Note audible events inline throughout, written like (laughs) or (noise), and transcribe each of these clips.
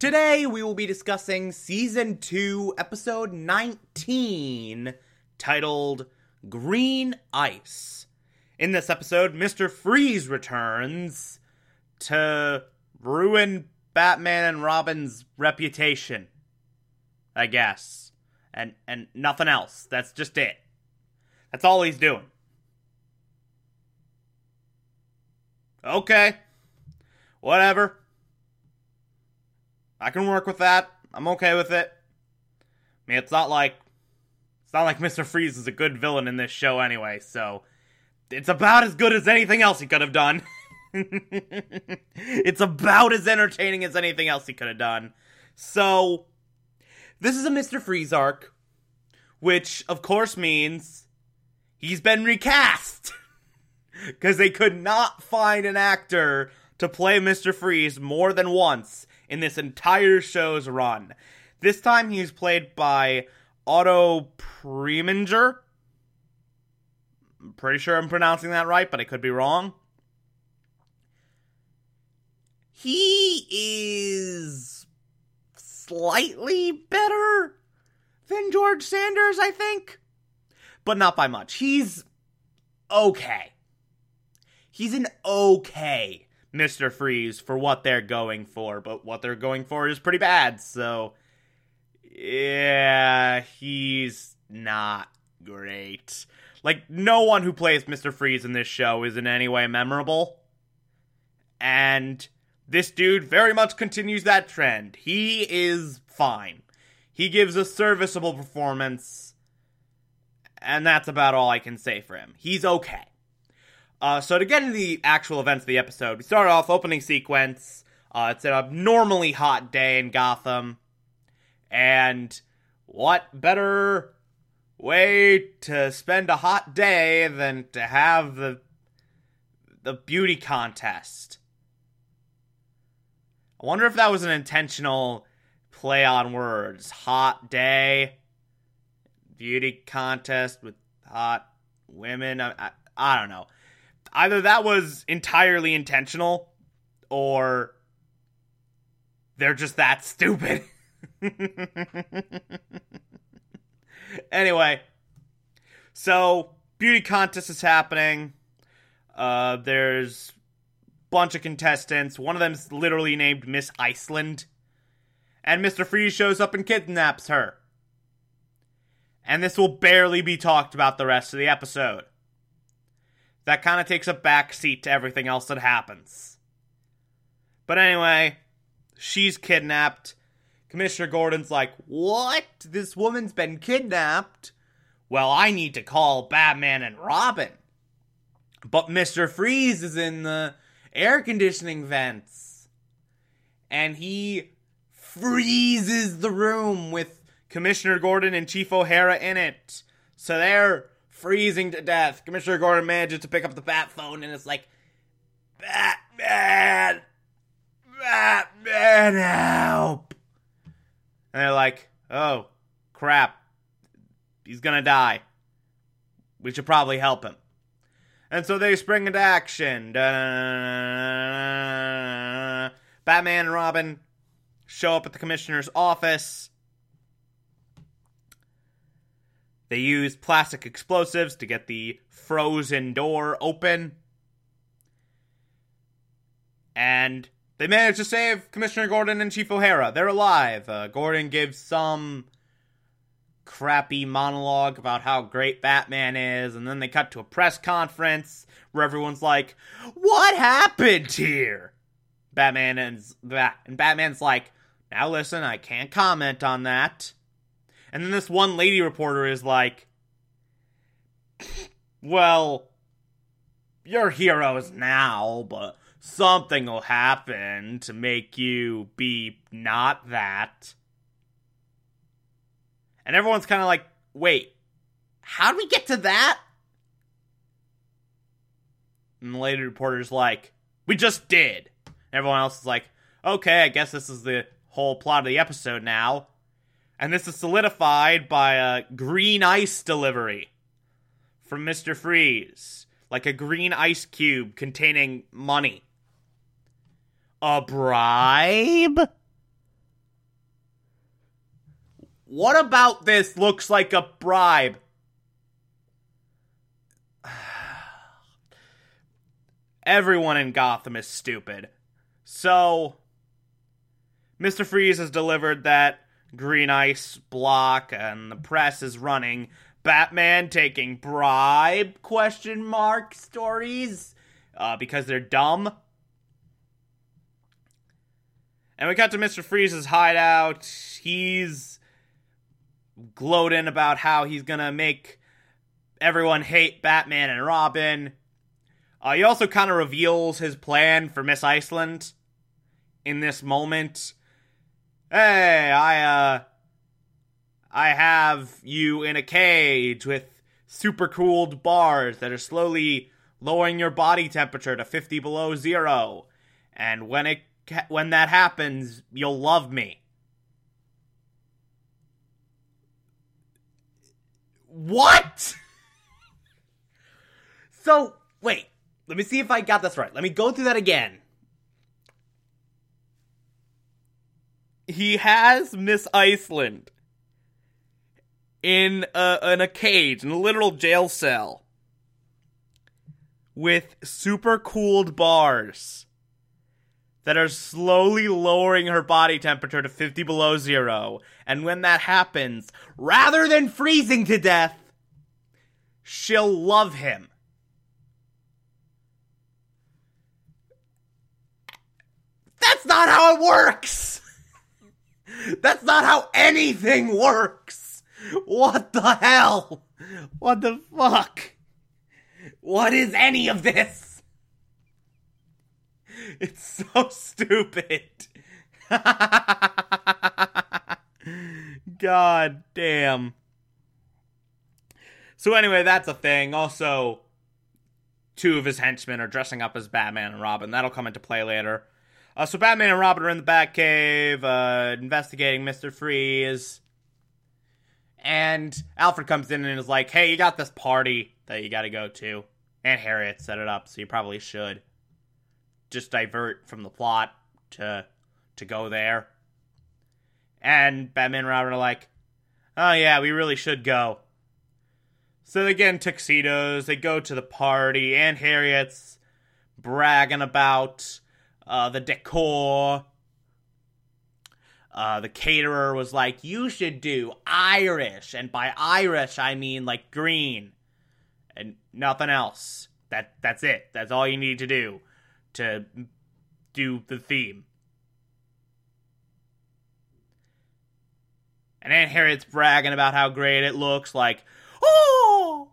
Today we will be discussing season 2, episode 19, titled Green Ice. In this episode, Mr. Freeze returns to ruin Batman and Robin's reputation. I guess. And and nothing else. That's just it. That's all he's doing. Okay. Whatever. I can work with that. I'm okay with it. I mean, it's not like it's not like Mr. Freeze is a good villain in this show anyway, so it's about as good as anything else he could have done. (laughs) it's about as entertaining as anything else he could have done. So, this is a Mr. Freeze arc, which of course means he's been recast. (laughs) Because they could not find an actor to play Mr. Freeze more than once in this entire show's run. This time he's played by Otto Preminger. I'm pretty sure I'm pronouncing that right, but I could be wrong. He is slightly better than George Sanders, I think, but not by much. He's okay. He's an okay Mr. Freeze for what they're going for, but what they're going for is pretty bad, so yeah, he's not great. Like, no one who plays Mr. Freeze in this show is in any way memorable. And this dude very much continues that trend. He is fine. He gives a serviceable performance, and that's about all I can say for him. He's okay. Uh, so to get into the actual events of the episode, we start off opening sequence. Uh, it's an abnormally hot day in Gotham, and what better way to spend a hot day than to have the the beauty contest? I wonder if that was an intentional play on words. Hot day, beauty contest with hot women. I, I, I don't know either that was entirely intentional or they're just that stupid. (laughs) anyway, so beauty contest is happening. Uh, there's a bunch of contestants. One of them's literally named Miss Iceland. And Mr. Freeze shows up and kidnaps her. And this will barely be talked about the rest of the episode that kind of takes a back seat to everything else that happens. But anyway, she's kidnapped. Commissioner Gordon's like, What? This woman's been kidnapped? Well, I need to call Batman and Robin. But Mr. Freeze is in the air conditioning vents. And he freezes the room with Commissioner Gordon and Chief O'Hara in it. So they're freezing to death. Commissioner Gordon manages to pick up the bat phone and it's like, Batman! Batman, help! And they're like, oh, crap. He's gonna die. We should probably help him. And so they spring into action. Batman and Robin show up at the commissioner's office. They use plastic explosives to get the frozen door open. And they manage to save Commissioner Gordon and Chief O'Hara. They're alive. Uh, Gordon gives some crappy monologue about how great Batman is, and then they cut to a press conference where everyone's like, "What happened here?" Batman and and Batman's like, "Now listen, I can't comment on that." And then this one lady reporter is like, "Well, you're heroes now, but something will happen to make you be not that." And everyone's kind of like, wait, how do we get to that? And the lady reporter's like, we just did. Everyone else is like, okay, I guess this is the whole plot of the episode now. And this is solidified by a green ice delivery from Mr. Freeze. Like a green ice cube containing money. A bribe? What about this looks like a bribe? (sighs) Everyone in Gotham is stupid. So, Mr. Freeze has delivered that green ice block and the press is running Batman taking bribe question mark stories uh, because they're dumb. And we cut to Mr. Freeze's hideout. He's gloating about how he's gonna make everyone hate Batman and Robin. Uh, he also kind of reveals his plan for Miss Iceland in this moment. Hey, I uh I have you in a cage with super cooled bars that are slowly lowering your body temperature to 50 below 0. And when it when that happens, you'll love me. What? (laughs) so, wait. Let me see if I got this right. Let me go through that again. He has Miss Iceland in a, in a cage, in a literal jail cell, with super cooled bars that are slowly lowering her body temperature to 50 below zero. And when that happens, rather than freezing to death, she'll love him. That's not how it works! That's not how anything works! What the hell? What the fuck? What is any of this? It's so stupid. God damn. So anyway, that's a thing. Also, two of his henchmen are dressing up as Batman and Robin. That'll come into play later. Uh, so Batman and Robin are in the Batcave, uh, investigating Mister Freeze, and Alfred comes in and is like, "Hey, you got this party that you got to go to." And Harriet set it up, so you probably should just divert from the plot to to go there. And Batman and Robin are like, oh yeah, we really should go. So they get in tuxedos, they go to the party, and Harriet's bragging about uh, the decor. Uh, the caterer was like, you should do Irish. And by Irish, I mean like green. And nothing else. That That's it. That's all you need to do to do the theme. And Aunt Harriet's bragging about how great it looks like, oh.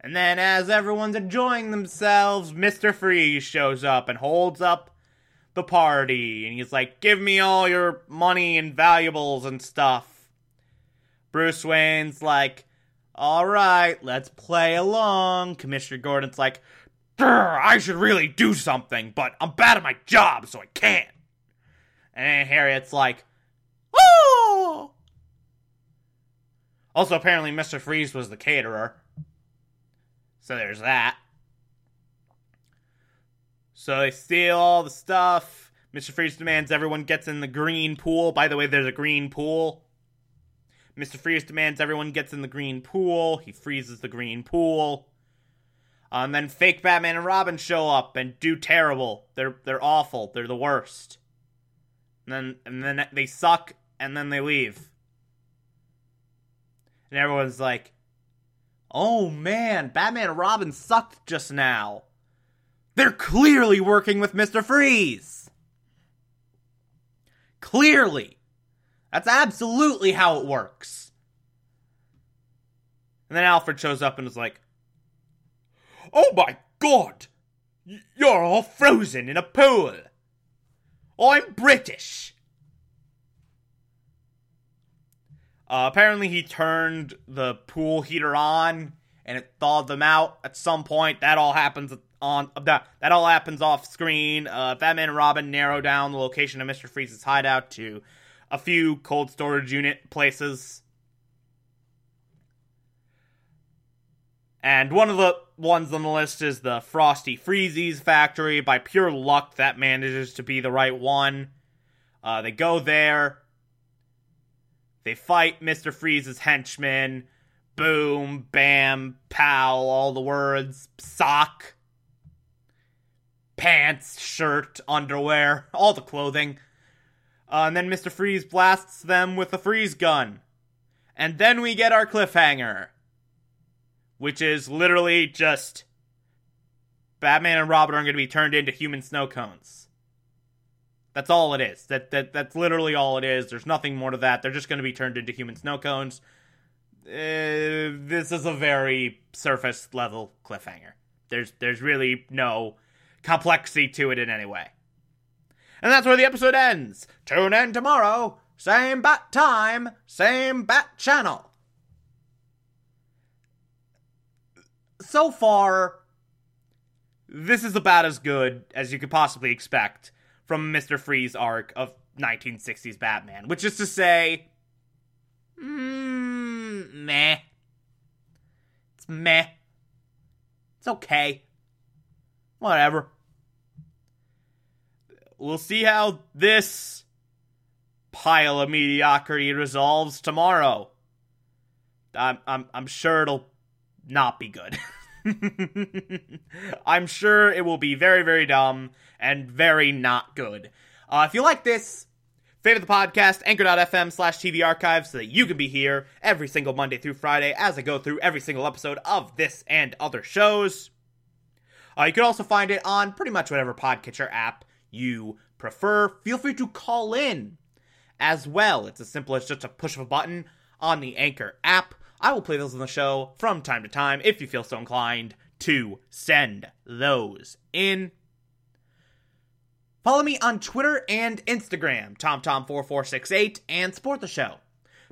And then, as everyone's enjoying themselves, Mr. Freeze shows up and holds up the party. And he's like, Give me all your money and valuables and stuff. Bruce Wayne's like, all right, let's play along. Commissioner Gordon's like, I should really do something, but I'm bad at my job, so I can't. And Harriet's like, oh! Also, apparently, Mr. Freeze was the caterer. So there's that. So they steal all the stuff. Mr. Freeze demands everyone gets in the green pool. By the way, there's a green pool. Mr. Freeze demands everyone gets in the green pool. He freezes the green pool. Uh, and then fake Batman and Robin show up and do terrible. They're they're awful. They're the worst. And then and then they suck and then they leave. And everyone's like, "Oh man, Batman and Robin sucked just now." They're clearly working with Mr. Freeze. Clearly. That's absolutely how it works. And then Alfred shows up and is like, Oh my god! You're all frozen in a pool! I'm British! Uh, apparently, he turned the pool heater on and it thawed them out at some point. That all happens on that. That all happens off screen. Uh, Batman and Robin narrow down the location of Mister Freeze's hideout to a few cold storage unit places. And one of the ones on the list is the Frosty Freezies factory. By pure luck, that manages to be the right one. Uh, they go there. They fight Mr. Freeze's henchmen. Boom, bam, pow, all the words. Sock. Pants, shirt, underwear, (laughs) all the clothing. Uh, and then Mr. Freeze blasts them with a freeze gun. And then we get our cliffhanger which is literally just Batman and Robin are going to be turned into human snow cones. That's all it is. That that that's literally all it is. There's nothing more to that. They're just going to be turned into human snow cones. Uh, this is a very surface level cliffhanger. There's there's really no complexity to it in any way. And that's where the episode ends. Tune in tomorrow, same bat time, same bat channel. so far, this is about as good as you could possibly expect from Mr. Freeze arc of 1960s Batman, which is to say, mm, meh. It's meh. It's okay. Whatever. We'll see how this pile of mediocrity resolves tomorrow. I'm I'm I'm sure it'll not be good. (laughs) (laughs) I'm sure it will be very, very dumb and very not good. Uh, if you like this, favorite the podcast, anchor.fm slash TV archive so that you can be here every single Monday through Friday as I go through every single episode of this and other shows. Uh, you can also find it on pretty much whatever podcatcher app you prefer. Feel free to call in as well. It's as simple as just a push of a button on the Anchor app. I will play those on the show from time to time if you feel so inclined to send those in. Follow me on Twitter and Instagram, TomTom4468, and support the show.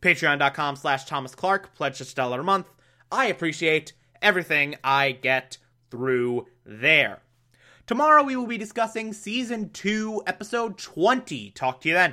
Patreon.com slash Thomas Clark, pledge a dollar a month. I appreciate everything I get through there. Tomorrow we will be discussing Season 2, Episode 20. Talk to you then.